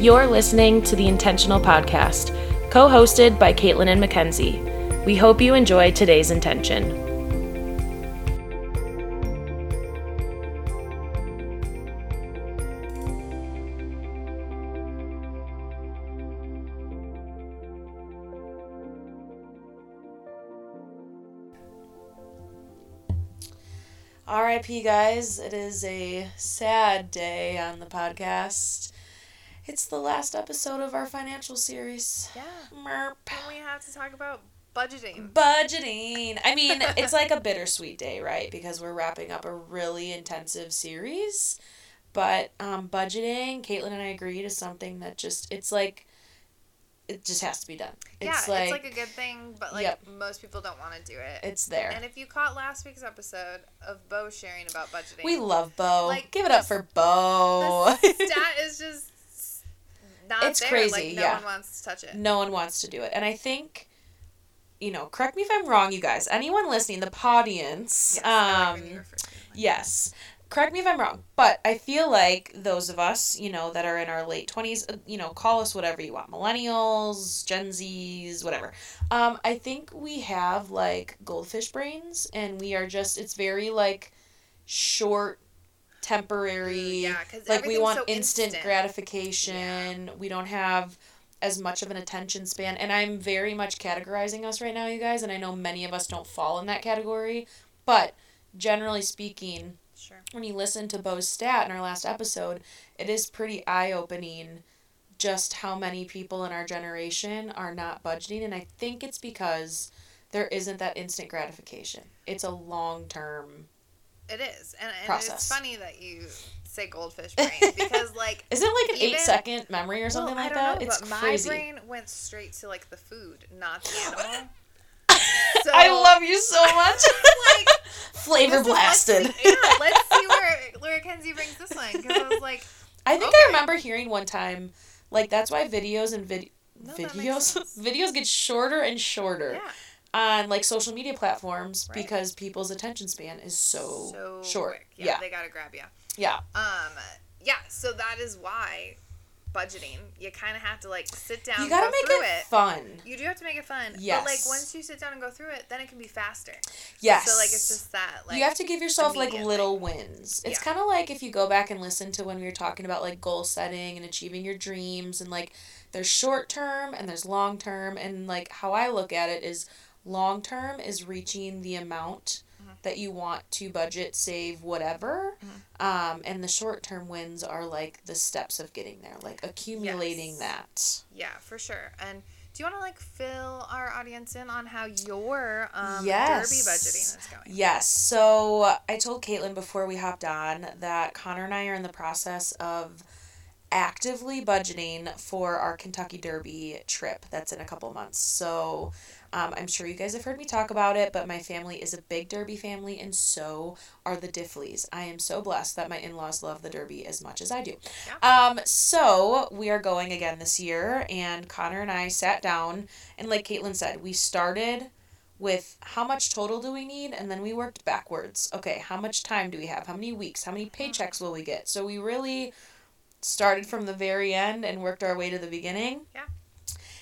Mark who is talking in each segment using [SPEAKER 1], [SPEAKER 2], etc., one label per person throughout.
[SPEAKER 1] You're listening to the Intentional Podcast, co hosted by Caitlyn and Makenzie. We hope you enjoy today's intention. RIP, guys. It is a sad day on the podcast. It's the last episode of our financial series.
[SPEAKER 2] Yeah.
[SPEAKER 1] Merp.
[SPEAKER 2] And we have to talk about budgeting.
[SPEAKER 1] Budgeting. I mean, it's like a bittersweet day, right? Because we're wrapping up a really intensive series. But um, budgeting, Caitlyn and I agreed, is something that just, it's like, it just has to be done.
[SPEAKER 2] yeah,
[SPEAKER 1] It's like,
[SPEAKER 2] it's like a good thing, but like
[SPEAKER 1] Yep.
[SPEAKER 2] most people don't want to do it.
[SPEAKER 1] it's there.
[SPEAKER 2] And if you caught last week's episode of Bo sharing about budgeting,
[SPEAKER 1] we love Bo.
[SPEAKER 2] Like,
[SPEAKER 1] Give it up for Bo.
[SPEAKER 2] the stat is just not
[SPEAKER 1] It's
[SPEAKER 2] there.
[SPEAKER 1] crazy,
[SPEAKER 2] Like no
[SPEAKER 1] yeah.
[SPEAKER 2] one wants to touch it.
[SPEAKER 1] no one wants to do it. And I think, you know, correct me if I'm wrong, you guys. Anyone listening, the audience,
[SPEAKER 2] Yes,
[SPEAKER 1] um,
[SPEAKER 2] when you refer to it like
[SPEAKER 1] yes. Correct me if I'm wrong, but I feel like those of us, you know, that are in our late 20s, uh, you know, call us whatever you want millennials, Gen Zs, whatever. Um, I think we have like goldfish brains, and we are just, it's very like short, temporary.
[SPEAKER 2] Yeah,
[SPEAKER 1] like we want
[SPEAKER 2] so
[SPEAKER 1] instant,
[SPEAKER 2] instant.
[SPEAKER 1] gratification. We don't have as much of an attention span. And I'm very much categorizing us right now, you guys, and I know many of us don't fall in that category. But generally speaking,
[SPEAKER 2] Sure.
[SPEAKER 1] when you listen to Bo's stat in our last episode, it is pretty eye opening just how many people in our generation are not budgeting. And I think it's because there isn't that instant gratification. It's a long term.
[SPEAKER 2] It is, and, and
[SPEAKER 1] Process.
[SPEAKER 2] it's funny that you say goldfish brain because like.
[SPEAKER 1] Isn't it like an
[SPEAKER 2] Even-
[SPEAKER 1] eight second memory or something
[SPEAKER 2] well,
[SPEAKER 1] like that?
[SPEAKER 2] know,
[SPEAKER 1] it's crazy.
[SPEAKER 2] my brain went straight to like the food, not the animal. So,
[SPEAKER 1] I love you so much.
[SPEAKER 2] like
[SPEAKER 1] Flavor
[SPEAKER 2] let's
[SPEAKER 1] blasted.
[SPEAKER 2] see- yeah, let's see where where Kenzie brings this one because I was like,
[SPEAKER 1] I think
[SPEAKER 2] Okay.
[SPEAKER 1] I remember hearing one time, like that's why videos and vid-
[SPEAKER 2] No,
[SPEAKER 1] videos videos get shorter and shorter
[SPEAKER 2] yeah,
[SPEAKER 1] on like social media platforms
[SPEAKER 2] Right.
[SPEAKER 1] because people's attention span is so,
[SPEAKER 2] so
[SPEAKER 1] short.
[SPEAKER 2] quick.
[SPEAKER 1] Yeah.
[SPEAKER 2] Yeah, they gotta grab you.
[SPEAKER 1] yeah.
[SPEAKER 2] Um, yeah, so that is why budgeting you kind of have to like sit down.
[SPEAKER 1] You gotta
[SPEAKER 2] go
[SPEAKER 1] make
[SPEAKER 2] through
[SPEAKER 1] it,
[SPEAKER 2] it.
[SPEAKER 1] fun.
[SPEAKER 2] You do have to make it fun.
[SPEAKER 1] Yes.
[SPEAKER 2] But like once you sit down and go through it, then it can be faster.
[SPEAKER 1] Yes.
[SPEAKER 2] So like it's just that like
[SPEAKER 1] you have to give yourself like little wins. It's
[SPEAKER 2] Yeah.
[SPEAKER 1] kind of like if you go back and listen to when we were talking about like goal setting and achieving your dreams and like there's short term and there's long term and like how I look at it is long term is reaching the amount
[SPEAKER 2] Mhm.
[SPEAKER 1] that you want to budget, save, whatever.
[SPEAKER 2] Mm-hmm.
[SPEAKER 1] Um, and the short term wins are like the steps of getting there, like accumulating
[SPEAKER 2] Yes.
[SPEAKER 1] that.
[SPEAKER 2] Yeah, for sure. And do you want to like fill our audience in on how your um,
[SPEAKER 1] Yes.
[SPEAKER 2] derby budgeting is going?
[SPEAKER 1] Yes. So I told Caitlyn before we hopped on that Connor and I are in the process of actively budgeting for our Kentucky Derby trip that's in a couple months. So um, I'm sure you guys have heard me talk about it, but my family is a big Derby family, and so are the Diffleys. I am so blessed that my in laws love the Derby as much as I do. Um, so we are going again this year, and Connor and I sat down, and like Caitlyn said, we started with how much total do we need and then we worked backwards. Okay how much time do we have? How many weeks? How many paychecks will we get? So we really started from the very end and worked our way to the beginning.
[SPEAKER 2] Yeah.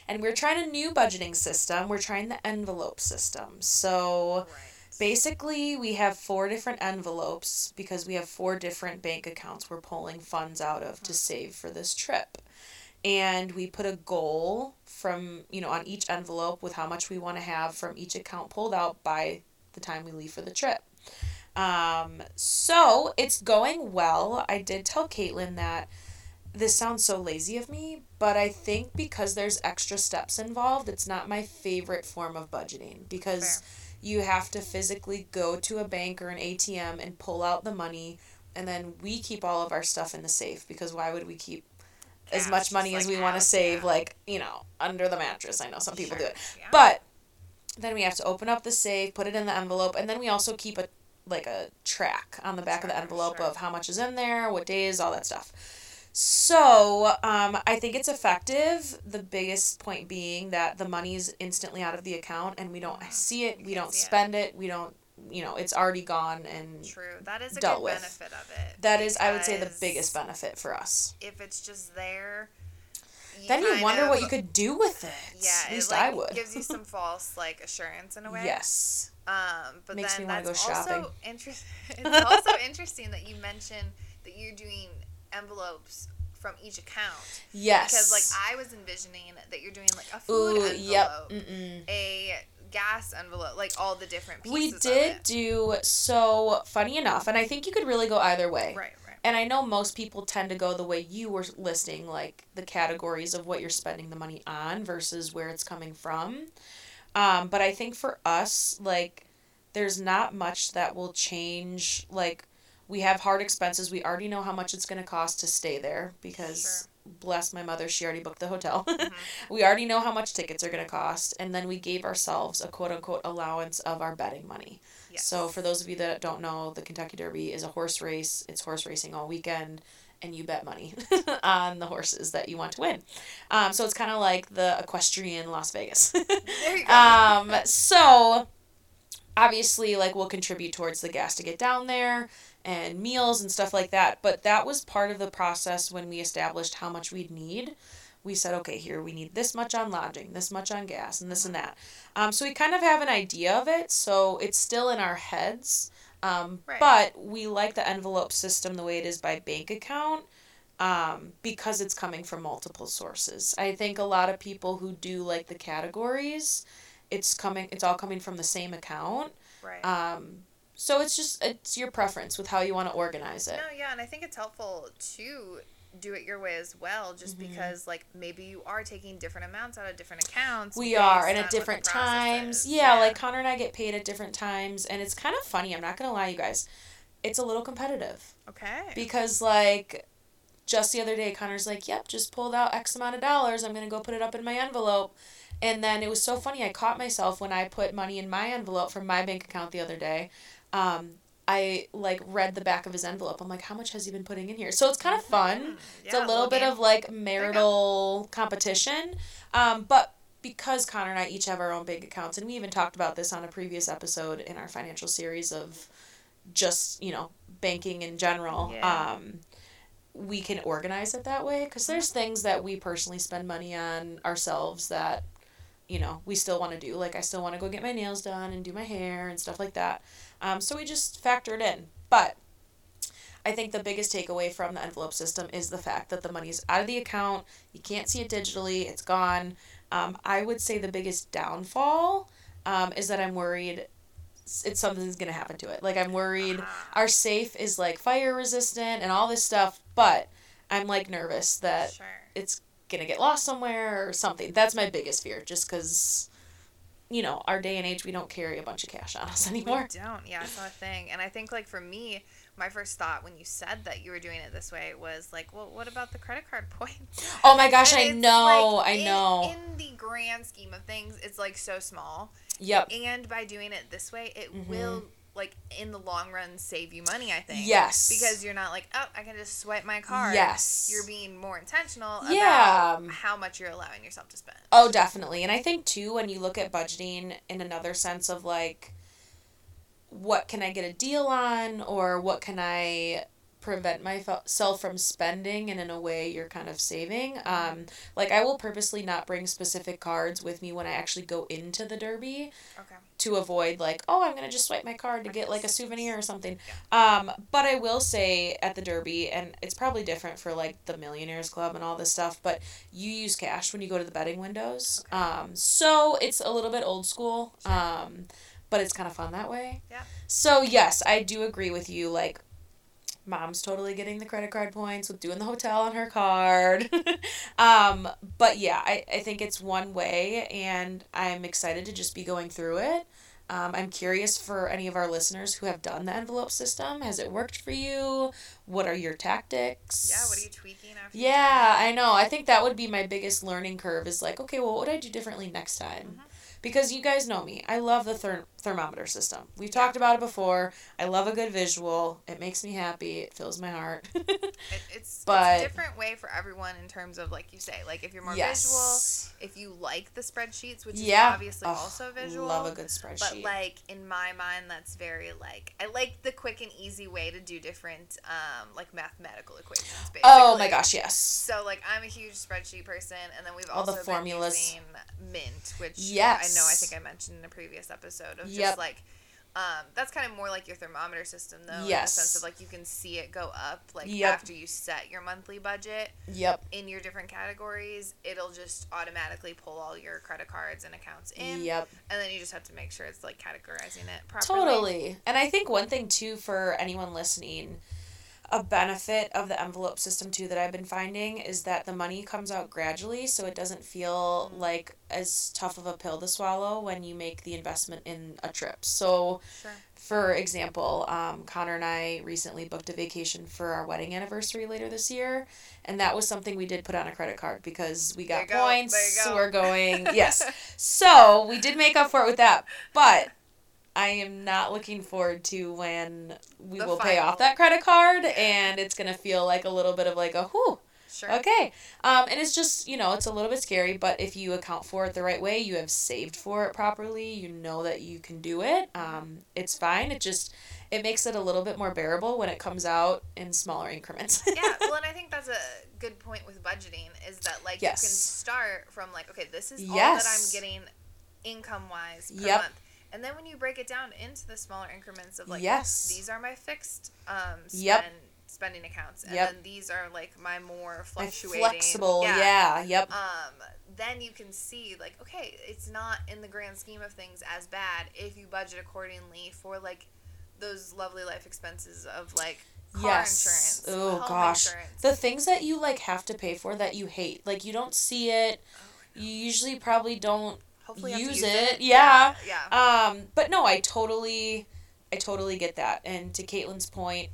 [SPEAKER 1] And we're trying a new budgeting system. We're trying the envelope system. So
[SPEAKER 2] Right.
[SPEAKER 1] basically we have four different envelopes because we have four different bank accounts we're pulling funds out of to save for this trip. And we put a goal from you know on each envelope with how much we want to have from each account pulled out by the time we leave for the trip. Um, so it's going well. I did tell caitlyn that this sounds so lazy of me but i think because there's extra steps involved it's not my favorite form of budgeting because you have to physically go to a bank or an atm and pull out the money and then we keep all of our stuff in the safe because why would we keep as much money as we want to save
[SPEAKER 2] yeah.
[SPEAKER 1] like you know under the mattress i know some people do it
[SPEAKER 2] yeah.
[SPEAKER 1] but then we have to open up the safe put it in the envelope and then we also keep a like a track on the back of the envelope
[SPEAKER 2] sure.
[SPEAKER 1] of how much is in there what days all that stuff so um, i think it's effective the biggest point being that the money's instantly out of the account and we don't see it we don't
[SPEAKER 2] see it.
[SPEAKER 1] spend it we don't you know it's already gone and
[SPEAKER 2] True. That is a
[SPEAKER 1] dealt
[SPEAKER 2] good
[SPEAKER 1] with.
[SPEAKER 2] benefit of it.
[SPEAKER 1] that is i would say the biggest benefit for us
[SPEAKER 2] If it's just there,
[SPEAKER 1] then you wonder
[SPEAKER 2] of-
[SPEAKER 1] what you could do with it.
[SPEAKER 2] Yeah,
[SPEAKER 1] At
[SPEAKER 2] it
[SPEAKER 1] least
[SPEAKER 2] like,
[SPEAKER 1] I would.
[SPEAKER 2] gives you some false like assurance in a way.
[SPEAKER 1] yes.
[SPEAKER 2] Um, but
[SPEAKER 1] Makes
[SPEAKER 2] then
[SPEAKER 1] me
[SPEAKER 2] that's
[SPEAKER 1] go shopping.
[SPEAKER 2] also interest. It's also interesting that you mentioned that you're doing envelopes from each account
[SPEAKER 1] Yes.
[SPEAKER 2] because like I was envisioning that you're doing like a food
[SPEAKER 1] Ooh,
[SPEAKER 2] envelope,
[SPEAKER 1] yep.
[SPEAKER 2] A gas envelope, like all the different pieces.
[SPEAKER 1] We did do so funny enough, and I think you could really go either way.
[SPEAKER 2] Right, right.
[SPEAKER 1] And I know most people tend to go the way you were listing, like the categories of what you're spending the money on versus where it's coming from. Um, but I think for us, like, there's not much that will change. Like, we have hard expenses. We already know how much it's going to cost to stay there because, bless my mother, she already booked the hotel.
[SPEAKER 2] Mhm.
[SPEAKER 1] we already know how much tickets are going to cost. And then we gave ourselves a quote unquote allowance of our betting money.
[SPEAKER 2] Yes.
[SPEAKER 1] So for those of you that don't know, the Kentucky Derby is a horse race. It's horse racing all weekend, and you bet money on the horses that you want to win. Um, so it's kind of like the equestrian Las Vegas.
[SPEAKER 2] there you go.
[SPEAKER 1] um, so obviously, like we'll contribute towards the gas to get down there and meals and stuff like that. But that was part of the process when we established how much we'd need. We said, okay, here we need this much on lodging, this much on gas, and this and that. Um, so we kind of have an idea of it. So it's still in our heads. Um,
[SPEAKER 2] Right.
[SPEAKER 1] But we like the envelope system the way it is by bank account um, because it's coming from multiple sources. I think a lot of people who do like the categories, it's coming. It's all coming from the same account.
[SPEAKER 2] right.
[SPEAKER 1] Um, so it's just it's your preference with how you want to organize it.
[SPEAKER 2] No, yeah, and I think it's helpful to do it your way as well, just
[SPEAKER 1] Mhm.
[SPEAKER 2] because like maybe you are taking different amounts out of different accounts.
[SPEAKER 1] We are, and at different times.
[SPEAKER 2] is.
[SPEAKER 1] Yeah, like Connor and I get paid at different times, and it's kind of funny. I'm not gonna lie, you guys. It's a little competitive
[SPEAKER 2] okay.
[SPEAKER 1] because, like, just the other day, Connor's like, "Yep, just pulled out X amount of dollars. I'm gonna go put it up in my envelope." And then it was so funny. I caught myself when I put money in my envelope from my bank account the other day. Um, I like read the back of his envelope. I'm like, "How much has he been putting in here?" So it's kind of fun.
[SPEAKER 2] Mm,
[SPEAKER 1] It's a little bit
[SPEAKER 2] game.
[SPEAKER 1] of like marital competition. Um, but because Connor and I each have our own bank accounts, and we even talked about this on a previous episode in our financial series of just, you know, banking in general.
[SPEAKER 2] Yeah.
[SPEAKER 1] Um, we can organize it that way because there's things that we personally spend money on ourselves that you know we still want to do like i still want to go get my nails done and do my hair and stuff like that um, so we just factor it in but I think the biggest takeaway from the envelope system is the fact that the money's out of the account. You can't see it digitally. It's gone. Um, I would say the biggest downfall um, is that I'm worried it's something's gonna happen to it. Like I'm worried
[SPEAKER 2] Ah,
[SPEAKER 1] our safe is like fire resistant and all this stuff, but I'm like nervous that
[SPEAKER 2] sure.
[SPEAKER 1] it's gonna get lost somewhere or something. That's my biggest fear, just because, you know, our day and age, we don't carry a bunch of cash on us anymore.
[SPEAKER 2] We don't. Yeah, it's not a thing. And I think like for me, my first thought when you said that you were doing it this way was like, well, what about the credit card points?
[SPEAKER 1] Oh my gosh, I know,
[SPEAKER 2] like,
[SPEAKER 1] I
[SPEAKER 2] in-
[SPEAKER 1] know.
[SPEAKER 2] In, the grand scheme of things, it's like so small.
[SPEAKER 1] yep.
[SPEAKER 2] And by doing it this way, it
[SPEAKER 1] Mhm.
[SPEAKER 2] will like in the long run save you money. I think.
[SPEAKER 1] Yes.
[SPEAKER 2] Because you're not like, oh, I can just swipe my card.
[SPEAKER 1] Yes.
[SPEAKER 2] You're being more intentional
[SPEAKER 1] Yeah.
[SPEAKER 2] about how much you're allowing yourself to spend.
[SPEAKER 1] Oh, definitely. And I think too when you look at budgeting in another sense of like what can I get a deal on or what can I prevent myself from spending and in a way you're kind of saving. Um like I will purposely not bring specific cards with me when I actually go into the derby
[SPEAKER 2] Okay.
[SPEAKER 1] to avoid like oh i'm gonna just swipe my card to get like a souvenir or something um but i will say at the derby and it's probably different for like the millionaires club and all this stuff but you use cash when you go to the betting windows
[SPEAKER 2] Okay.
[SPEAKER 1] um so it's a little bit old school
[SPEAKER 2] Sure.
[SPEAKER 1] um but it's kind of fun that way
[SPEAKER 2] Yeah.
[SPEAKER 1] so yes i do agree with you like mom's totally getting the credit card points with doing the hotel on her card um but yeah I, I think it's one way and i'm excited to just be going through it um, i'm curious for any of our listeners who have done the envelope system has it worked for you what are your tactics
[SPEAKER 2] Yeah. What are you tweaking after?
[SPEAKER 1] yeah i know i think that would be my biggest learning curve is like okay well what would i do differently next time
[SPEAKER 2] Mhm.
[SPEAKER 1] Because you guys know me i love the therm- thermometer system we've talked about it before i love a good visual it makes me happy it fills my heart
[SPEAKER 2] It, it's,
[SPEAKER 1] But-
[SPEAKER 2] it's a different way for everyone in terms of like you say, like if you're more
[SPEAKER 1] yes.
[SPEAKER 2] visual, if you like the spreadsheets, which
[SPEAKER 1] Yeah.
[SPEAKER 2] is obviously
[SPEAKER 1] Oh,
[SPEAKER 2] also visual.
[SPEAKER 1] Love a good spreadsheet.
[SPEAKER 2] But like in my mind, that's very like I like the quick and easy way to do different um like mathematical equations. Basically.
[SPEAKER 1] oh my gosh, yes.
[SPEAKER 2] So like I'm a huge spreadsheet person, and then we've
[SPEAKER 1] All the
[SPEAKER 2] also
[SPEAKER 1] formulas.
[SPEAKER 2] been using Mint, which
[SPEAKER 1] Yes.
[SPEAKER 2] I know I think I mentioned in a previous episode of just
[SPEAKER 1] Yep.
[SPEAKER 2] like. Um, that's kind of more like your thermometer system, though.
[SPEAKER 1] Yes.
[SPEAKER 2] In the sense of like you can see it go up, like
[SPEAKER 1] Yep.
[SPEAKER 2] after you set your monthly budget
[SPEAKER 1] Yep.
[SPEAKER 2] in your different categories, it'll just automatically pull all your credit cards and accounts in,
[SPEAKER 1] Yep.
[SPEAKER 2] and then you just have to make sure it's like categorizing it properly.
[SPEAKER 1] Totally. And I think one thing too for anyone listening, a benefit of the envelope system too that I've been finding is that the money comes out gradually so it doesn't feel like as tough of a pill to swallow when you make the investment in a trip. So
[SPEAKER 2] Sure.
[SPEAKER 1] for example, um, Connor and I recently booked a vacation for our wedding anniversary later this year, and that was something we did put on a credit card because we got
[SPEAKER 2] go,
[SPEAKER 1] points.
[SPEAKER 2] go.
[SPEAKER 1] We're going, yes. So we did make up for it with that, but I am not looking forward to when we
[SPEAKER 2] The
[SPEAKER 1] will pay off that credit card, and it's gonna feel like a little bit of like a whoo.
[SPEAKER 2] Sure.
[SPEAKER 1] Okay. Um, and it's just, you know, it's a little bit scary, but if you account for it the right way, you have saved for it properly, you know that you can do it. Um, it's fine. It just it makes it a little bit more bearable when it comes out in smaller increments.
[SPEAKER 2] yeah, well, and I think that's a good point with budgeting is that like
[SPEAKER 1] Yes.
[SPEAKER 2] you can start from like okay, this is all that I'm getting income wise per
[SPEAKER 1] Yep.
[SPEAKER 2] month. And then when you break it down into the smaller increments of like
[SPEAKER 1] Yes.
[SPEAKER 2] these are my fixed um spend,
[SPEAKER 1] Yep.
[SPEAKER 2] spending accounts and
[SPEAKER 1] Yep.
[SPEAKER 2] then these are like my more fluctuating
[SPEAKER 1] flexible, yeah. Yep.
[SPEAKER 2] um, then you can see like okay it's not in the grand scheme of things as bad if you budget accordingly for like those lovely life expenses of like car
[SPEAKER 1] yes.
[SPEAKER 2] insurance
[SPEAKER 1] Oh gosh.
[SPEAKER 2] insurance.
[SPEAKER 1] The things that you like have to pay for that you hate. Like you don't see it.
[SPEAKER 2] Oh,
[SPEAKER 1] You usually probably don't
[SPEAKER 2] hopefully you have to
[SPEAKER 1] use
[SPEAKER 2] use
[SPEAKER 1] it,
[SPEAKER 2] it,
[SPEAKER 1] yeah.
[SPEAKER 2] yeah, yeah.
[SPEAKER 1] Um, but no, I totally, I totally get that. And to Caitlyn's point,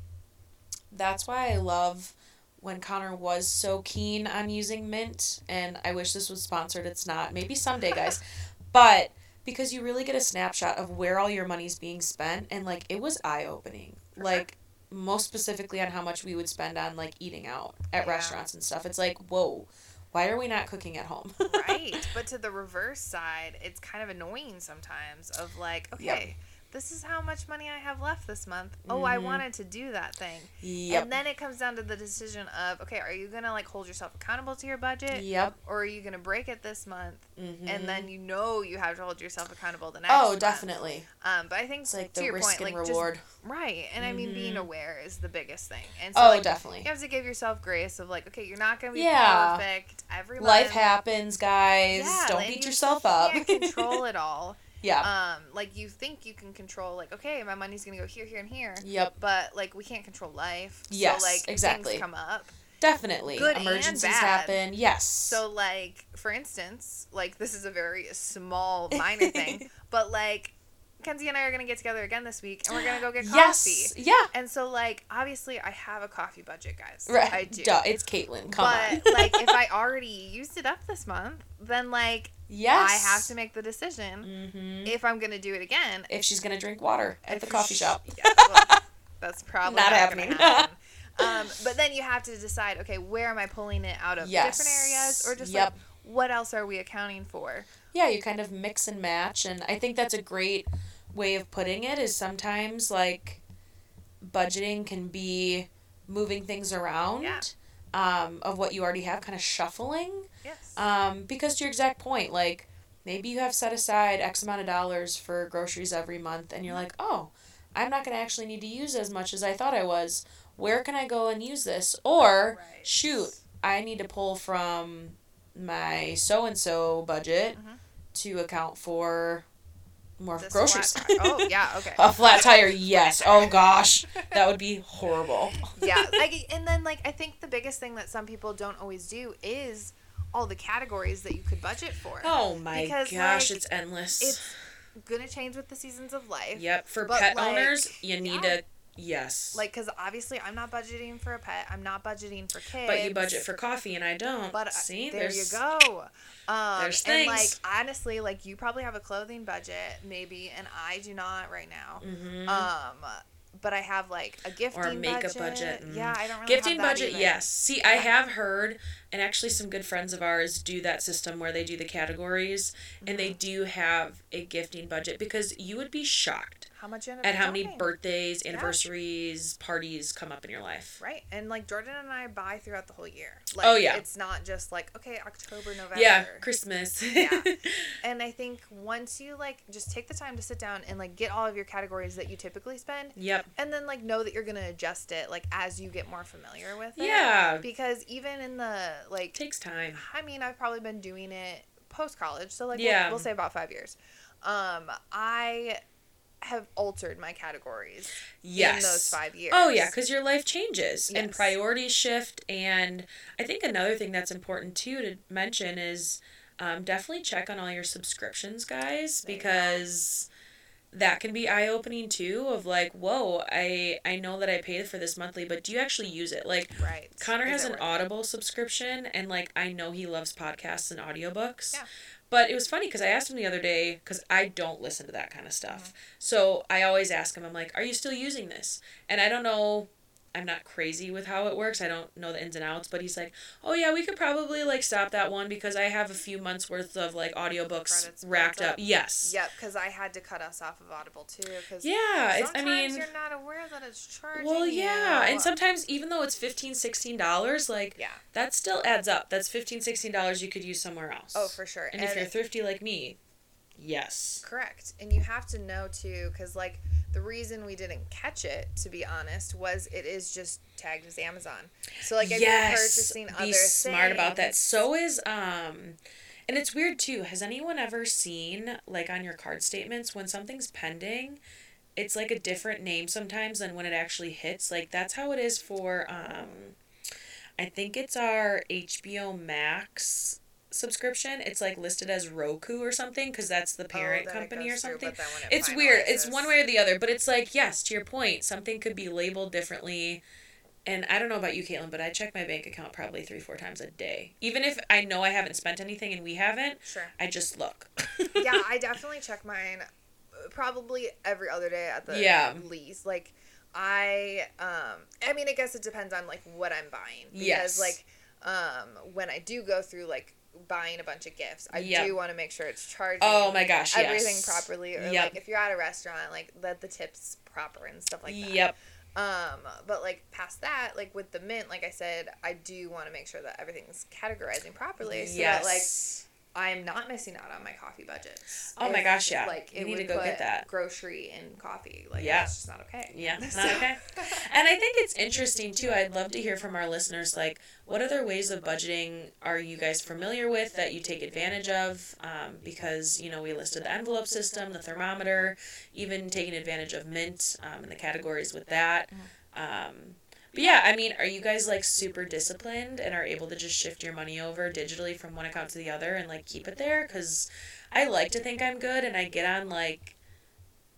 [SPEAKER 1] that's why I love when Connor was so keen on using Mint. And I wish this was sponsored. It's not. Maybe someday, guys. but because you really get a snapshot of where all your money's being spent, and like it was eye opening. Like most specifically on how much we would spend on like eating out at
[SPEAKER 2] Yeah.
[SPEAKER 1] restaurants and stuff. It's like whoa. Why are we not cooking at home?
[SPEAKER 2] right but to the reverse side it's kind of annoying sometimes of like okay
[SPEAKER 1] Yep.
[SPEAKER 2] This is how much money i have left this month oh i
[SPEAKER 1] Mhm.
[SPEAKER 2] wanted to do that thing
[SPEAKER 1] Yep.
[SPEAKER 2] and then it comes down to the decision of okay are you gonna like hold yourself accountable to your budget
[SPEAKER 1] Yep.
[SPEAKER 2] or are you gonna break it this month
[SPEAKER 1] Mm-hmm.
[SPEAKER 2] and then you know you have to hold yourself accountable the next
[SPEAKER 1] Oh,
[SPEAKER 2] month.
[SPEAKER 1] definitely.
[SPEAKER 2] um but i think
[SPEAKER 1] It's like
[SPEAKER 2] to
[SPEAKER 1] the
[SPEAKER 2] your
[SPEAKER 1] risk
[SPEAKER 2] point
[SPEAKER 1] and
[SPEAKER 2] like
[SPEAKER 1] reward.
[SPEAKER 2] just right and i mean being
[SPEAKER 1] Mhm.
[SPEAKER 2] aware is the biggest thing and so
[SPEAKER 1] oh,
[SPEAKER 2] like,
[SPEAKER 1] definitely.
[SPEAKER 2] you have to give yourself grace of like okay you're not gonna be
[SPEAKER 1] Yeah.
[SPEAKER 2] perfect every
[SPEAKER 1] Life
[SPEAKER 2] month.
[SPEAKER 1] happens, guys.
[SPEAKER 2] Yeah,
[SPEAKER 1] Don't beat
[SPEAKER 2] you
[SPEAKER 1] yourself up.
[SPEAKER 2] Can't control it all.
[SPEAKER 1] yeah.
[SPEAKER 2] Um, like you think you can control, like okay, my money's gonna go here, here, and here,
[SPEAKER 1] yep.
[SPEAKER 2] but like we can't control life.
[SPEAKER 1] Yes,
[SPEAKER 2] so, like
[SPEAKER 1] exactly.
[SPEAKER 2] Things come up.
[SPEAKER 1] Definitely.
[SPEAKER 2] good and
[SPEAKER 1] Emergencies
[SPEAKER 2] bad.
[SPEAKER 1] happen. Yes.
[SPEAKER 2] So like for instance, like this is a very small minor thing, but like Kenzie and I are gonna get together again this week, and we're gonna go get coffee.
[SPEAKER 1] yes. Yeah.
[SPEAKER 2] And so like obviously I have a coffee budget, guys.
[SPEAKER 1] Right.
[SPEAKER 2] I do.
[SPEAKER 1] Duh, it's Caitlyn. Come
[SPEAKER 2] but
[SPEAKER 1] on.
[SPEAKER 2] like if I already used it up this month, then like
[SPEAKER 1] yes.
[SPEAKER 2] I have to make the decision
[SPEAKER 1] Mm-hmm.
[SPEAKER 2] if I'm gonna do it again.
[SPEAKER 1] If she's gonna drink water at the coffee shop.
[SPEAKER 2] Yeah, well, that's probably
[SPEAKER 1] Not
[SPEAKER 2] not,
[SPEAKER 1] happening.
[SPEAKER 2] Happen. um, but then you have to decide, okay, where am I pulling it out of
[SPEAKER 1] Yes.
[SPEAKER 2] different areas, or just
[SPEAKER 1] Yep.
[SPEAKER 2] like what else are we accounting for?
[SPEAKER 1] yeah, you kind of mix and match, and I think that's a great way of putting it. Is sometimes like budgeting can be moving things around.
[SPEAKER 2] Yeah.
[SPEAKER 1] Um, of what you already have, kind of shuffling.
[SPEAKER 2] Yes.
[SPEAKER 1] Um, because to your exact point, like maybe you have set aside X amount of dollars for groceries every month, and you're like, oh, I'm not going to actually need to use as much as I thought I was. Where can I go and use this? Or,
[SPEAKER 2] Right.
[SPEAKER 1] shoot, I need to pull from my so and so budget
[SPEAKER 2] Mhm.
[SPEAKER 1] to account for more
[SPEAKER 2] This
[SPEAKER 1] groceries.
[SPEAKER 2] Oh yeah, okay.
[SPEAKER 1] A flat tire, yes. Oh gosh, that would be horrible.
[SPEAKER 2] yeah, like, and then like I think the biggest thing that some people don't always do is all the categories that you could budget for.
[SPEAKER 1] Oh my
[SPEAKER 2] Because,
[SPEAKER 1] gosh,
[SPEAKER 2] like,
[SPEAKER 1] it's endless.
[SPEAKER 2] It's gonna change with the seasons of life.
[SPEAKER 1] Yep, for pet
[SPEAKER 2] like,
[SPEAKER 1] owners, you need
[SPEAKER 2] yeah.
[SPEAKER 1] to yes.
[SPEAKER 2] Like, because obviously I'm not budgeting for a pet. I'm not budgeting for kids.
[SPEAKER 1] but you budget for coffee and I don't.
[SPEAKER 2] But uh,
[SPEAKER 1] See,
[SPEAKER 2] there you go. Um,
[SPEAKER 1] there's
[SPEAKER 2] and like honestly, like you probably have a clothing budget, maybe, and I do not right now.
[SPEAKER 1] Mhm.
[SPEAKER 2] Um, but I have like a gifting
[SPEAKER 1] or makeup
[SPEAKER 2] budget.
[SPEAKER 1] budget. mm.
[SPEAKER 2] Yeah, I don't really
[SPEAKER 1] Gifting budget, yes. See, I have heard, and actually, some good friends of ours do that system where they do the categories, and they
[SPEAKER 2] Mm-hmm.
[SPEAKER 1] do have a gifting budget because you would be shocked
[SPEAKER 2] How much
[SPEAKER 1] at how many birthdays, anniversaries, parties come up in your life.
[SPEAKER 2] Right, and like Jordan and I buy throughout the whole year. Like,
[SPEAKER 1] Oh, yeah.
[SPEAKER 2] it's not just like okay, October, November.
[SPEAKER 1] Yeah, Christmas.
[SPEAKER 2] Yeah. And I think once you like just take the time to sit down and like get all of your categories that you typically spend,
[SPEAKER 1] yep.
[SPEAKER 2] and then like know that you're gonna adjust it like as you get more familiar with it.
[SPEAKER 1] Yeah.
[SPEAKER 2] Because even in the like,
[SPEAKER 1] takes time.
[SPEAKER 2] I mean, I've probably been doing it post college, so like
[SPEAKER 1] Yeah.
[SPEAKER 2] we'll, we'll say about five years. Um, I have altered my categories
[SPEAKER 1] Yes.
[SPEAKER 2] in those five years.
[SPEAKER 1] Oh yeah, because your life changes and
[SPEAKER 2] Yes.
[SPEAKER 1] priorities shift, and I think another thing that's important too to mention is um, definitely check on all your subscriptions, guys,
[SPEAKER 2] There
[SPEAKER 1] because that can be eye opening too. Of like, whoa, I I know that I paid for this monthly, but do you actually use it? Like
[SPEAKER 2] right.
[SPEAKER 1] Connor
[SPEAKER 2] Is
[SPEAKER 1] has an
[SPEAKER 2] worth it?
[SPEAKER 1] Audible subscription, and like I know he loves podcasts and audiobooks.
[SPEAKER 2] Yeah.
[SPEAKER 1] But it was funny because I asked him the other day because I don't listen to that kind of stuff. Mm-hmm. So I always ask him, I'm like, "Are you still using this?" And I don't know. I'm not crazy with how it works. I don't know the ins and outs, but he's like, "Oh yeah, we could probably like stop that one because I have a few months worth of like audiobooks racked up."
[SPEAKER 2] up.
[SPEAKER 1] Yes.
[SPEAKER 2] Yep, because I had to cut us off of Audible too. Because
[SPEAKER 1] Yeah, it's I
[SPEAKER 2] sometimes
[SPEAKER 1] mean,
[SPEAKER 2] you're not aware that it's charging.
[SPEAKER 1] well, yeah,
[SPEAKER 2] you.
[SPEAKER 1] and sometimes even though it's 15 16 dollars, like
[SPEAKER 2] Yeah.
[SPEAKER 1] that still adds up. That's 15 16 dollars you could use somewhere else.
[SPEAKER 2] Oh, for sure.
[SPEAKER 1] And, if you're thrifty like me, yes.
[SPEAKER 2] correct, and you have to know too, because like the reason we didn't catch it, to be honest, was it is just tagged as Amazon. So like if you're purchasing
[SPEAKER 1] be
[SPEAKER 2] other
[SPEAKER 1] smart about that. So is um, and it's weird too. Has anyone ever seen like on your card statements when something's pending? It's like a different name sometimes than when it actually hits. Like that's how it is for um, I think it's our HBO Max subscription. It's like listed as Roku or something because that's the
[SPEAKER 2] Oh,
[SPEAKER 1] parent
[SPEAKER 2] it
[SPEAKER 1] company or
[SPEAKER 2] through,
[SPEAKER 1] something.
[SPEAKER 2] it
[SPEAKER 1] It's weird. It's one way or the other, but it's like yes, to your point, something could be labeled differently. And I don't know about you, Caitlyn, but I check my bank account probably three, four times a day. Even if I know I haven't spent anything and we haven't,
[SPEAKER 2] Sure.
[SPEAKER 1] I just look.
[SPEAKER 2] yeah, I definitely check mine uh, probably every other day at the
[SPEAKER 1] Yeah.
[SPEAKER 2] least. Like I um I mean I guess it depends on like what I'm buying. Because
[SPEAKER 1] Yes.
[SPEAKER 2] like um when I do go through like buying a bunch of gifts, I
[SPEAKER 1] Yep.
[SPEAKER 2] do want to make sure it's charged.
[SPEAKER 1] Oh my gosh,
[SPEAKER 2] everything
[SPEAKER 1] yes.
[SPEAKER 2] properly. Or
[SPEAKER 1] Yep.
[SPEAKER 2] like if you're at a restaurant, like let the tips proper and stuff like that.
[SPEAKER 1] Yep.
[SPEAKER 2] Um, but like past that, like with the mint, like I said, I do want to make sure that everything's categorizing properly so that like
[SPEAKER 1] yes.
[SPEAKER 2] I'm not missing out on my coffee budgets.
[SPEAKER 1] Oh my gosh, yeah.
[SPEAKER 2] Like it
[SPEAKER 1] need
[SPEAKER 2] would
[SPEAKER 1] to go get that.
[SPEAKER 2] grocery and coffee. Like
[SPEAKER 1] Yeah.
[SPEAKER 2] that's just not okay.
[SPEAKER 1] Yeah, it's
[SPEAKER 2] So-
[SPEAKER 1] not okay. And I think it's interesting too. I'd love to hear from our listeners like, what other ways of budgeting are you guys familiar with that you take advantage of? Um, because, you know, we listed the envelope system, the thermometer, even taking advantage of Mint um, and the categories with that. Um, but yeah, I mean, are you guys like super disciplined and are able to just shift your money over digitally from one account to the other and like keep it there? Because I like to think I'm good and I get on like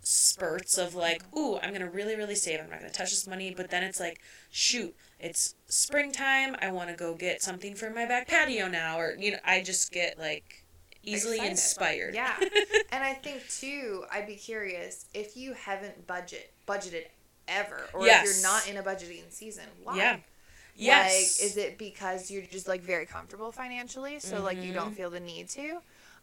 [SPEAKER 1] spurts of like, ooh, I'm gonna really, really save. I'm not gonna touch this money. But then it's like, shoot, it's springtime. I want to go get something for my back patio now, or you know, I just get like easily
[SPEAKER 2] Excited.
[SPEAKER 1] inspired.
[SPEAKER 2] Yeah. and I think too, I'd be curious if you haven't budget budgeted ever, or if you're not in a budgeting season. Why?
[SPEAKER 1] Yeah. Yes.
[SPEAKER 2] Like, is it because you're just like very comfortable financially, so like you don't feel the need to?
[SPEAKER 1] Mm-hmm.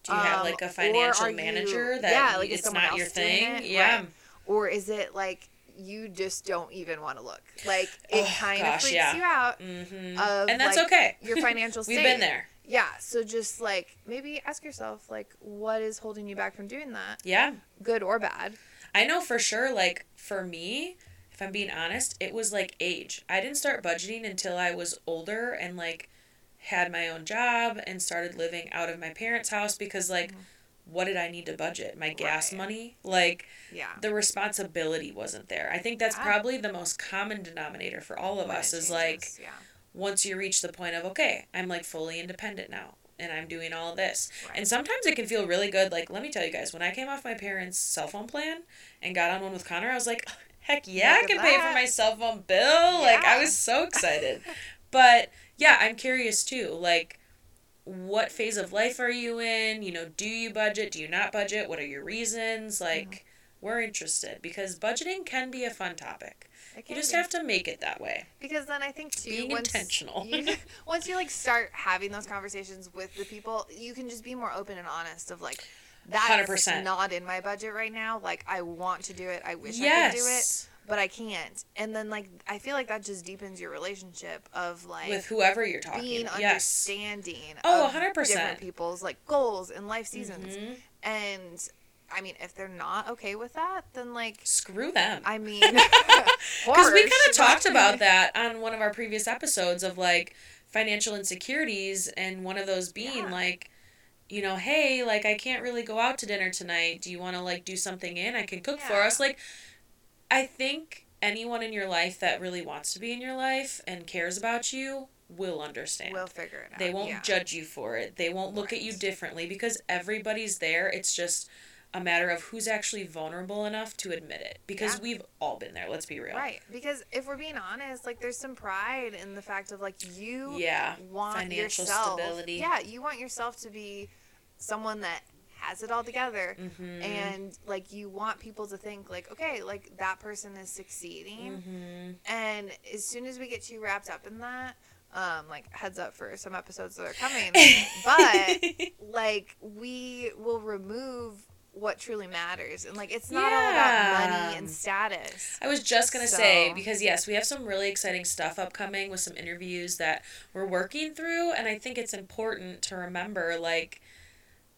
[SPEAKER 1] Do you have
[SPEAKER 2] Um,
[SPEAKER 1] like a financial
[SPEAKER 2] are you-
[SPEAKER 1] manager that
[SPEAKER 2] yeah, like
[SPEAKER 1] it's not your thing?
[SPEAKER 2] it?
[SPEAKER 1] Yeah.
[SPEAKER 2] Right. Or is it like you just don't even want to look? Like it
[SPEAKER 1] Oh,
[SPEAKER 2] kind of freaks
[SPEAKER 1] yeah.
[SPEAKER 2] you out
[SPEAKER 1] Mm-hmm.
[SPEAKER 2] of
[SPEAKER 1] and that's
[SPEAKER 2] like,
[SPEAKER 1] okay.
[SPEAKER 2] your financial state.
[SPEAKER 1] We've been there.
[SPEAKER 2] Yeah, so just like maybe ask yourself like what is holding you back from doing that,
[SPEAKER 1] Yeah.
[SPEAKER 2] good or bad.
[SPEAKER 1] I know for sure, like, for me, if I'm being honest, it was like age. I didn't start budgeting until I was older and, like, had my own job and started living out of my parents' house because, like, mm-hmm. what did I need to budget? My gas
[SPEAKER 2] Right.
[SPEAKER 1] money? Like,
[SPEAKER 2] Yeah.
[SPEAKER 1] the responsibility wasn't there. I think that's
[SPEAKER 2] Yeah.
[SPEAKER 1] probably the most common denominator for all of
[SPEAKER 2] When
[SPEAKER 1] us is like,
[SPEAKER 2] yeah.
[SPEAKER 1] once you reach the point of, okay, I'm like fully independent now and I'm doing all this.
[SPEAKER 2] Right.
[SPEAKER 1] And sometimes it can feel really good. Like, let me tell you guys, when I came off my parents' cell phone plan and got on one with Connor, I was like, heck yeah, I can pay for my cell phone bill. Like, I was so excited. but yeah, I'm curious too. Like, what phase of life are you in? You know, do you budget? Do you not budget? What are your reasons? Like, we're interested because budgeting can be a fun topic. You just
[SPEAKER 2] be.
[SPEAKER 1] have to make it that way.
[SPEAKER 2] because then I think too
[SPEAKER 1] Being
[SPEAKER 2] once
[SPEAKER 1] intentional.
[SPEAKER 2] you, once you like start having those conversations with the people, you can just be more open and honest of like that's
[SPEAKER 1] 100%.
[SPEAKER 2] not in my budget right now. Like I want to do it. I wish I could do it, but I can't. And then like I feel like that just deepens your relationship of like
[SPEAKER 1] With whoever you're talking.
[SPEAKER 2] being
[SPEAKER 1] yes.
[SPEAKER 2] understanding
[SPEAKER 1] Oh,
[SPEAKER 2] of
[SPEAKER 1] 100%.
[SPEAKER 2] different people's like goals and life seasons.
[SPEAKER 1] Mhm.
[SPEAKER 2] And I mean, if they're not okay with that, then like
[SPEAKER 1] Screw them.
[SPEAKER 2] I mean,
[SPEAKER 1] Because we kind of talked about that on one of our previous episodes of like financial insecurities, and one of those being
[SPEAKER 2] Yeah.
[SPEAKER 1] like, you know, hey, like I can't really go out to dinner tonight. Do you want to like do something in? I can cook for us. Like, I think anyone in your life that really wants to be in your life and cares about you will understand.
[SPEAKER 2] We'll figure it out.
[SPEAKER 1] They won't
[SPEAKER 2] yeah.
[SPEAKER 1] judge you for it. They won't look at you differently because everybody's there. It's just a matter of who's actually vulnerable enough to admit it. Because
[SPEAKER 2] Yeah.
[SPEAKER 1] we've all been there, let's be real.
[SPEAKER 2] Right, because if we're being honest, like there's some pride in the fact of like you
[SPEAKER 1] Yeah.
[SPEAKER 2] want
[SPEAKER 1] Financial
[SPEAKER 2] yourself,
[SPEAKER 1] stability.
[SPEAKER 2] Yeah, you want yourself to be someone that has it all together,
[SPEAKER 1] Mm-hmm.
[SPEAKER 2] and like you want people to think like, okay, like that person is succeeding,
[SPEAKER 1] Mm-hmm.
[SPEAKER 2] and as soon as we get too wrapped up in that, um, like heads up for some episodes that are coming, but like we will remove what truly matters, and like it's not all about money and status.
[SPEAKER 1] I was just gonna say because yes, we have some really exciting stuff upcoming with some interviews that we're working through, and I think it's important to remember like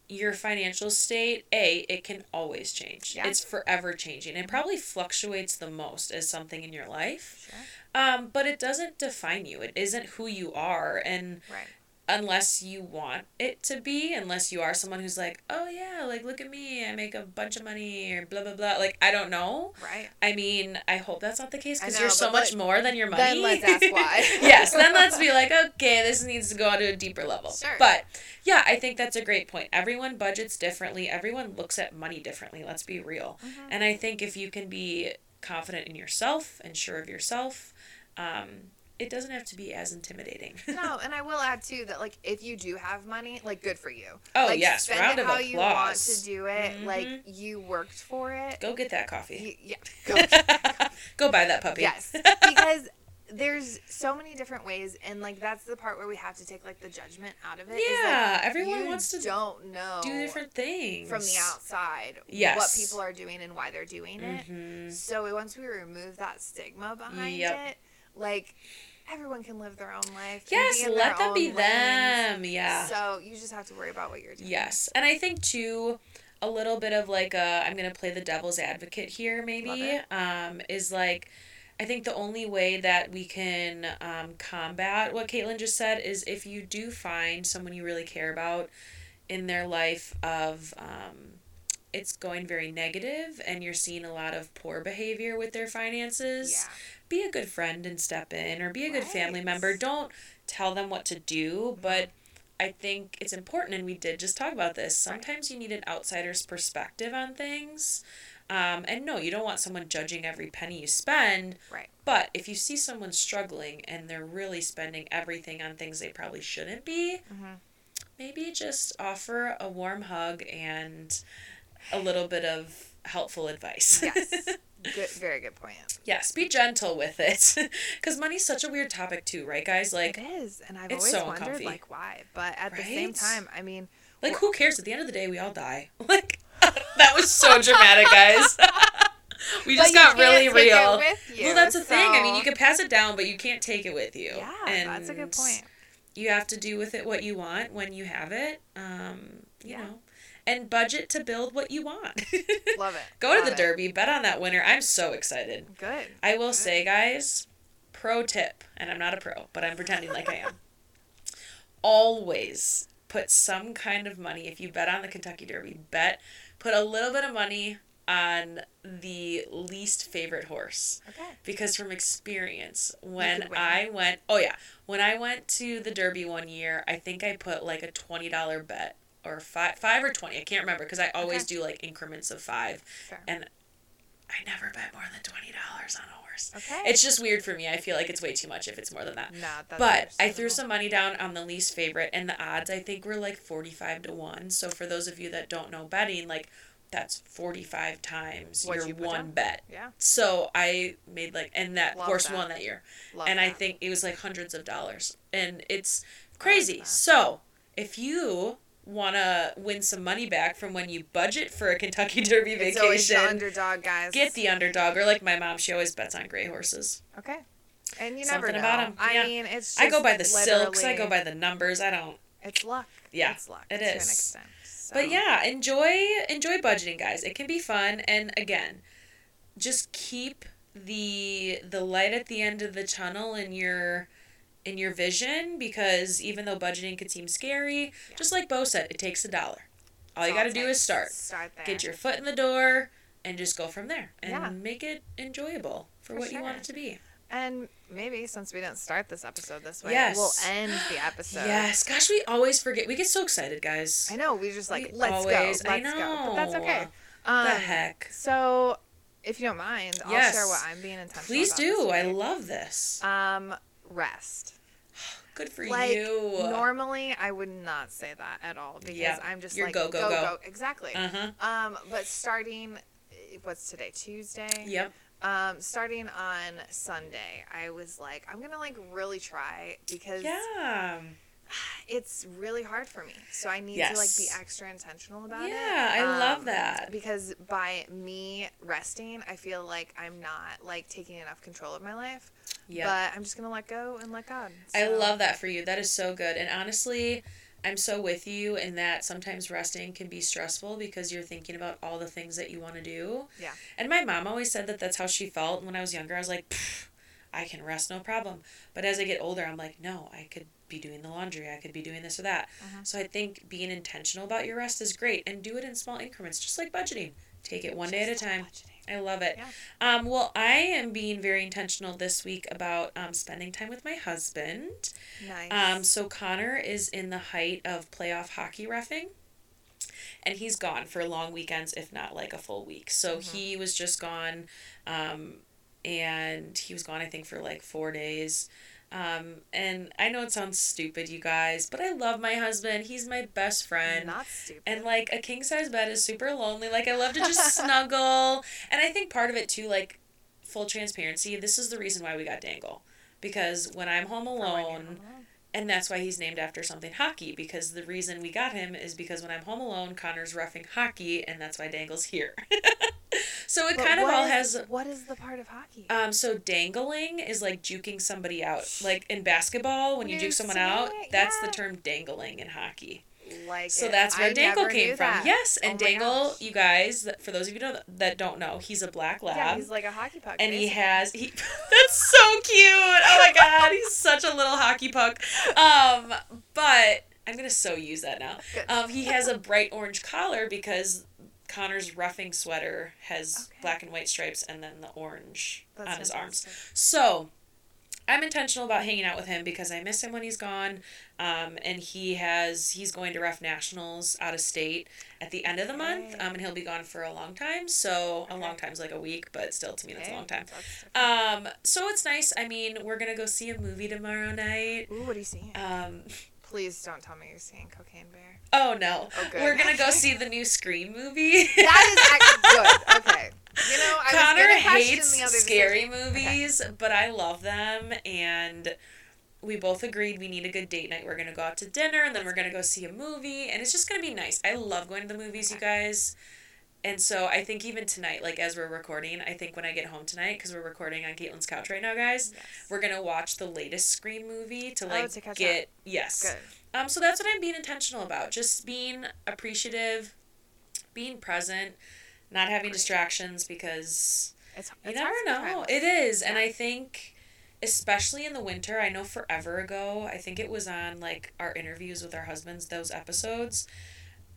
[SPEAKER 1] your financial state. A, it can always change.
[SPEAKER 2] Yeah.
[SPEAKER 1] It's forever changing. It probably fluctuates the most as something in your life.
[SPEAKER 2] Sure.
[SPEAKER 1] Um, but it doesn't define you. It isn't who you are, and
[SPEAKER 2] Right.
[SPEAKER 1] Unless you want it to be, unless you are someone who's like, oh yeah, like look at me, I make a bunch of money, or blah blah blah. Like I don't know.
[SPEAKER 2] Right.
[SPEAKER 1] I mean, I hope that's not the case because you're so much more than your money.
[SPEAKER 2] then let's ask why.
[SPEAKER 1] yes, then let's be like, okay, this needs to go on to a deeper level.
[SPEAKER 2] Sure.
[SPEAKER 1] But yeah, I think that's a great point. Everyone budgets differently. Everyone looks at money differently. Let's be real.
[SPEAKER 2] Mm-hmm.
[SPEAKER 1] And I think if you can be confident in yourself and sure of yourself, um, it doesn't have to be as intimidating.
[SPEAKER 2] No, and I will add too that like if you do have money, like good for you.
[SPEAKER 1] Oh,
[SPEAKER 2] like,
[SPEAKER 1] yes,
[SPEAKER 2] spend
[SPEAKER 1] round
[SPEAKER 2] it
[SPEAKER 1] of
[SPEAKER 2] how you want to do it. Like
[SPEAKER 1] Mhm.
[SPEAKER 2] you worked for it.
[SPEAKER 1] go get that coffee.
[SPEAKER 2] You, yeah. Go.
[SPEAKER 1] go buy that puppy.
[SPEAKER 2] yes, because there's so many different ways, and like that's the part where we have to take like the judgment out of it. is, like,
[SPEAKER 1] Yeah, everyone wants to
[SPEAKER 2] don't know
[SPEAKER 1] do different things
[SPEAKER 2] from the outside
[SPEAKER 1] Yes, what
[SPEAKER 2] people are doing and why they're doing it.
[SPEAKER 1] Mhm.
[SPEAKER 2] So once we remove that stigma behind
[SPEAKER 1] Yep.
[SPEAKER 2] it, like everyone can live their own life.
[SPEAKER 1] Yes, let them be
[SPEAKER 2] lanes.
[SPEAKER 1] them. Yeah.
[SPEAKER 2] So you just have to worry about what you're doing.
[SPEAKER 1] Yes. And I think too a little bit of like a I'm going to play the devil's advocate here maybe um is like I think the only way that we can um, combat what Caitlyn just said is if you do find someone you really care about in their life of um, it's going very negative and you're seeing a lot of poor behavior with their finances
[SPEAKER 2] Yeah.
[SPEAKER 1] be a good friend and step in or be a good family member don't tell them what to do but i think it's important and we did just talk about this sometimes you need an outsider's perspective on things um, and no you don't want someone judging every penny you spend
[SPEAKER 2] Right.
[SPEAKER 1] but if you see someone struggling and they're really spending everything on things they probably shouldn't be
[SPEAKER 2] Mhm.
[SPEAKER 1] maybe just offer a warm hug and a little bit of helpful advice
[SPEAKER 2] Yes. good. Very good point.
[SPEAKER 1] Yes, be gentle with it. Because money's such a weird topic, too, right, guys? Like,
[SPEAKER 2] It is, and I've always
[SPEAKER 1] so
[SPEAKER 2] wondered
[SPEAKER 1] uncomfy.
[SPEAKER 2] like why. But at the same time, I mean,
[SPEAKER 1] like who cares? At the end of the day, we all die. Like, that was so dramatic, guys. we just got really real.
[SPEAKER 2] you,
[SPEAKER 1] well, that's the thing. I mean, you can pass it down, but you can't take it with you.
[SPEAKER 2] yeah,
[SPEAKER 1] and
[SPEAKER 2] that's a good point.
[SPEAKER 1] You have to do with it what you want when you have it. Um, you
[SPEAKER 2] Yeah.
[SPEAKER 1] know, and budget to build what you want.
[SPEAKER 2] Love it.
[SPEAKER 1] Go to the
[SPEAKER 2] it.
[SPEAKER 1] Derby, bet on that winner. I'm so excited.
[SPEAKER 2] Good.
[SPEAKER 1] I will
[SPEAKER 2] Good.
[SPEAKER 1] say, guys, pro tip, and I'm not a pro, but I'm pretending like I am. Always put some kind of money, if you bet on the Kentucky Derby, bet, put a little bit of money on the least favorite horse.
[SPEAKER 2] Okay.
[SPEAKER 1] Because from experience, when. I went, oh yeah, when I went to the Derby one year, I think I put like a $20 bet or five, five or 20, I can't remember because I always
[SPEAKER 2] Okay.
[SPEAKER 1] do like increments of five.
[SPEAKER 2] Fair.
[SPEAKER 1] And I never bet more than $20 on a horse.
[SPEAKER 2] Okay.
[SPEAKER 1] It's just weird for me. I feel like it's way too much if it's more than that.
[SPEAKER 2] Nah, that's
[SPEAKER 1] but I threw some money down on the least favorite, and the odds I think were like 45 to 1. So for those of you that don't know betting, like that's 45 times
[SPEAKER 2] What
[SPEAKER 1] your
[SPEAKER 2] you
[SPEAKER 1] one bet.
[SPEAKER 2] Yeah.
[SPEAKER 1] So I made like, and that
[SPEAKER 2] Love
[SPEAKER 1] horse
[SPEAKER 2] that.
[SPEAKER 1] won that year.
[SPEAKER 2] Love
[SPEAKER 1] and I think it was like hundreds of dollars. And it's crazy.
[SPEAKER 2] that.
[SPEAKER 1] so if you want to win some money back from when you budget for a Kentucky Derby
[SPEAKER 2] it's always the
[SPEAKER 1] vacation,
[SPEAKER 2] underdog guys.
[SPEAKER 1] get the underdog. Or like my mom, she always bets on gray horses.
[SPEAKER 2] okay. And you
[SPEAKER 1] Something
[SPEAKER 2] never know.
[SPEAKER 1] about 'em,
[SPEAKER 2] I
[SPEAKER 1] yeah.
[SPEAKER 2] mean, it's.
[SPEAKER 1] Just I go by the silks. I go by the numbers. I don't.
[SPEAKER 2] It's luck.
[SPEAKER 1] Yeah,
[SPEAKER 2] It's luck.
[SPEAKER 1] it
[SPEAKER 2] to an extent. So.
[SPEAKER 1] But yeah, enjoy enjoy budgeting, guys. It can be fun, and again, just keep the the light at the end of the tunnel in your in your vision because even though budgeting could seem scary,
[SPEAKER 2] Yeah.
[SPEAKER 1] just like Bo said, it takes a dollar. All
[SPEAKER 2] That's
[SPEAKER 1] you got to do is start.
[SPEAKER 2] Start there.
[SPEAKER 1] Get your foot in the door and just go from there and
[SPEAKER 2] Yeah.
[SPEAKER 1] make it enjoyable for,
[SPEAKER 2] For
[SPEAKER 1] what you want it to be.
[SPEAKER 2] And maybe since we didn't start this episode this way,
[SPEAKER 1] Yes.
[SPEAKER 2] we'll end the episode.
[SPEAKER 1] Yes, gosh, we always forget. We get so excited, guys.
[SPEAKER 2] I know. We just like
[SPEAKER 1] We
[SPEAKER 2] let's
[SPEAKER 1] always-
[SPEAKER 2] go,
[SPEAKER 1] I
[SPEAKER 2] let's go. But that's okay.
[SPEAKER 1] the
[SPEAKER 2] Um,
[SPEAKER 1] heck.
[SPEAKER 2] So, if you don't mind, I'll
[SPEAKER 1] Yes.
[SPEAKER 2] share what I'm being intentional.
[SPEAKER 1] Please do. I love this.
[SPEAKER 2] Um, rest.
[SPEAKER 1] Good for
[SPEAKER 2] like
[SPEAKER 1] you.
[SPEAKER 2] normally, I would not say that at all because
[SPEAKER 1] Yeah.
[SPEAKER 2] I'm just
[SPEAKER 1] You're
[SPEAKER 2] like
[SPEAKER 1] go, go, go.
[SPEAKER 2] Exactly.
[SPEAKER 1] Uh huh.
[SPEAKER 2] Um, but starting, what's today? Tuesday.
[SPEAKER 1] Yep.
[SPEAKER 2] Um, starting on Sunday, I was like, I'm gonna like really try because
[SPEAKER 1] Yeah.
[SPEAKER 2] it's really hard for me. So I need to like be extra intentional about it.
[SPEAKER 1] Yeah, I love
[SPEAKER 2] Um,
[SPEAKER 1] that.
[SPEAKER 2] Because by me resting, I feel like I'm not like taking enough control of my life.
[SPEAKER 1] Yep.
[SPEAKER 2] But I'm just gonna let go and let God.
[SPEAKER 1] I love that for you. That is so good. And honestly, I'm so with you in that sometimes resting can be stressful because you're thinking about all the things that you want to do.
[SPEAKER 2] Yeah.
[SPEAKER 1] And my mom always said that that's how she felt when I was younger. I was like, I can rest, no problem. But as I get older, I'm like, no, I could be doing the laundry. I could be doing this or that.
[SPEAKER 2] Mhm.
[SPEAKER 1] So I think being intentional about your rest is great and do it in small increments, just like budgeting. Take it one day at a time.
[SPEAKER 2] budgeting.
[SPEAKER 1] I love it.
[SPEAKER 2] Yeah.
[SPEAKER 1] Um, well, I am being very intentional this week about um, spending time with my husband.
[SPEAKER 2] Nice.
[SPEAKER 1] Um, so Connor is in the height of playoff hockey refing. And he's gone for long weekends, if not like a full week. So
[SPEAKER 2] Mhm.
[SPEAKER 1] he was just gone, um, and he was gone, I think, for like four days. Um, and I know it sounds stupid, you guys, but I love my husband. He's my best friend.
[SPEAKER 2] not stupid.
[SPEAKER 1] And like a king size bed is super lonely. Like I love to just snuggle. And I think part of it too, like full transparency, this is the reason why we got Dangle. Because when I'm home
[SPEAKER 2] For when you're
[SPEAKER 1] alone,
[SPEAKER 2] home alone.
[SPEAKER 1] And that's why he's named after something hockey, because the reason we got him is because when I'm home alone, Connor's refing hockey, and that's why Dangle's here. so it
[SPEAKER 2] But
[SPEAKER 1] kind of all
[SPEAKER 2] is-
[SPEAKER 1] has
[SPEAKER 2] What is the part of hockey?
[SPEAKER 1] um, so dangling is like juking somebody out. Like in basketball, when you
[SPEAKER 2] You're
[SPEAKER 1] juke someone out,
[SPEAKER 2] it,
[SPEAKER 1] that's the term dangling in hockey.
[SPEAKER 2] Like
[SPEAKER 1] So
[SPEAKER 2] it.
[SPEAKER 1] that's where
[SPEAKER 2] I
[SPEAKER 1] Dangle came from.
[SPEAKER 2] that.
[SPEAKER 1] Yes,
[SPEAKER 2] Oh
[SPEAKER 1] and
[SPEAKER 2] my
[SPEAKER 1] Dangle,
[SPEAKER 2] gosh.
[SPEAKER 1] you guys, for those of you that don't know, he's a black lab.
[SPEAKER 2] Yeah, he's like a hockey puck.
[SPEAKER 1] and he has he that's so cute. Oh my god, he's such a little hockey puck. Um, but I'm gonna so use that now. Um, he has a bright orange collar because Connor's refing sweater has
[SPEAKER 2] Okay.
[SPEAKER 1] black and white stripes and then the orange on his arms. So I'm intentional about hanging out with him because I miss him when he's gone. Um, and he has he's going to ref nationals out of state at the end of the month. Um, and he'll be gone for a long time. So a long time's like a week, but still to me that's a long time. Um, so it's nice. I mean, we're gonna go see a movie tomorrow night.
[SPEAKER 2] Ooh, what are you seeing?
[SPEAKER 1] Um,
[SPEAKER 2] Please don't tell me you're seeing Cocaine Bear.
[SPEAKER 1] oh no,
[SPEAKER 2] Oh,
[SPEAKER 1] we're gonna go see the new Scream movie.
[SPEAKER 2] That is actually good. Okay. You know, I
[SPEAKER 1] Connor hates scary
[SPEAKER 2] decision.
[SPEAKER 1] movies, but I love them, and we both agreed we need a good date night. We're gonna go out to dinner, and then we're gonna go see a movie, and it's just gonna be nice. I love going to the movies, you guys. And so I think even tonight, like as we're recording, I think when I get home tonight, because we're recording on Caitlyn's couch right now, guys,
[SPEAKER 2] Yes.
[SPEAKER 1] we're gonna watch the latest Scream movie to
[SPEAKER 2] Oh,
[SPEAKER 1] like
[SPEAKER 2] to catch
[SPEAKER 1] get yes.
[SPEAKER 2] Good.
[SPEAKER 1] Um, so that's what I'm being intentional about. Just being appreciative, being present, not having distractions because
[SPEAKER 2] It's,
[SPEAKER 1] you never know. It is. And I think especially in the winter, I know forever ago, I think it was on like our interviews with our husbands, those episodes.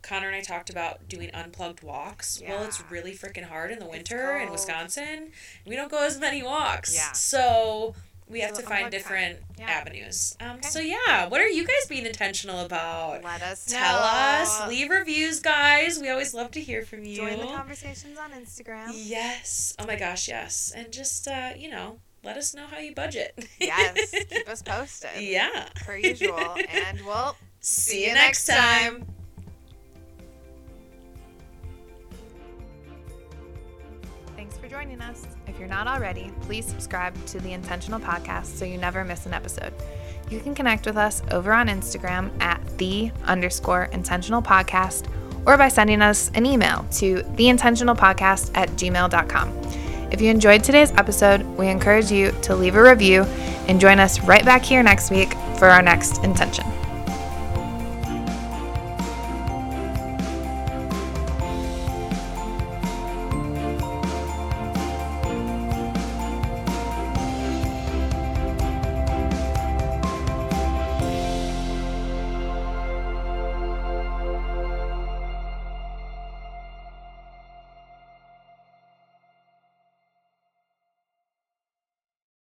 [SPEAKER 1] Connor and I talked about doing unplugged walks. Yeah. Well, it's really freaking hard in the winter in. Wisconsin. We don't go as many walks.
[SPEAKER 2] Yeah.
[SPEAKER 1] So we have to find different
[SPEAKER 2] Yeah.
[SPEAKER 1] avenues. Um,
[SPEAKER 2] Okay.
[SPEAKER 1] So yeah, what are you guys being intentional about?
[SPEAKER 2] Let us
[SPEAKER 1] Tell
[SPEAKER 2] know.
[SPEAKER 1] us. Leave reviews, guys. We always love to hear from you.
[SPEAKER 2] Join the conversations on Instagram.
[SPEAKER 1] Yes. Oh my gosh, yes. And just uh, you know, let us know how you budget.
[SPEAKER 2] yes. Keep us posted.
[SPEAKER 1] yeah.
[SPEAKER 2] Per usual. And we'll
[SPEAKER 1] See you next time.
[SPEAKER 2] For joining us. If you're not already, please subscribe to the Intentional Podcast so you never miss an episode. You can connect with us over on Instagram at the underscore intentional podcast or by sending us an email to theintentionalpodcast at gmail.com. If you enjoyed today's episode, we encourage you to leave a review and join us right back here next week for our next intention.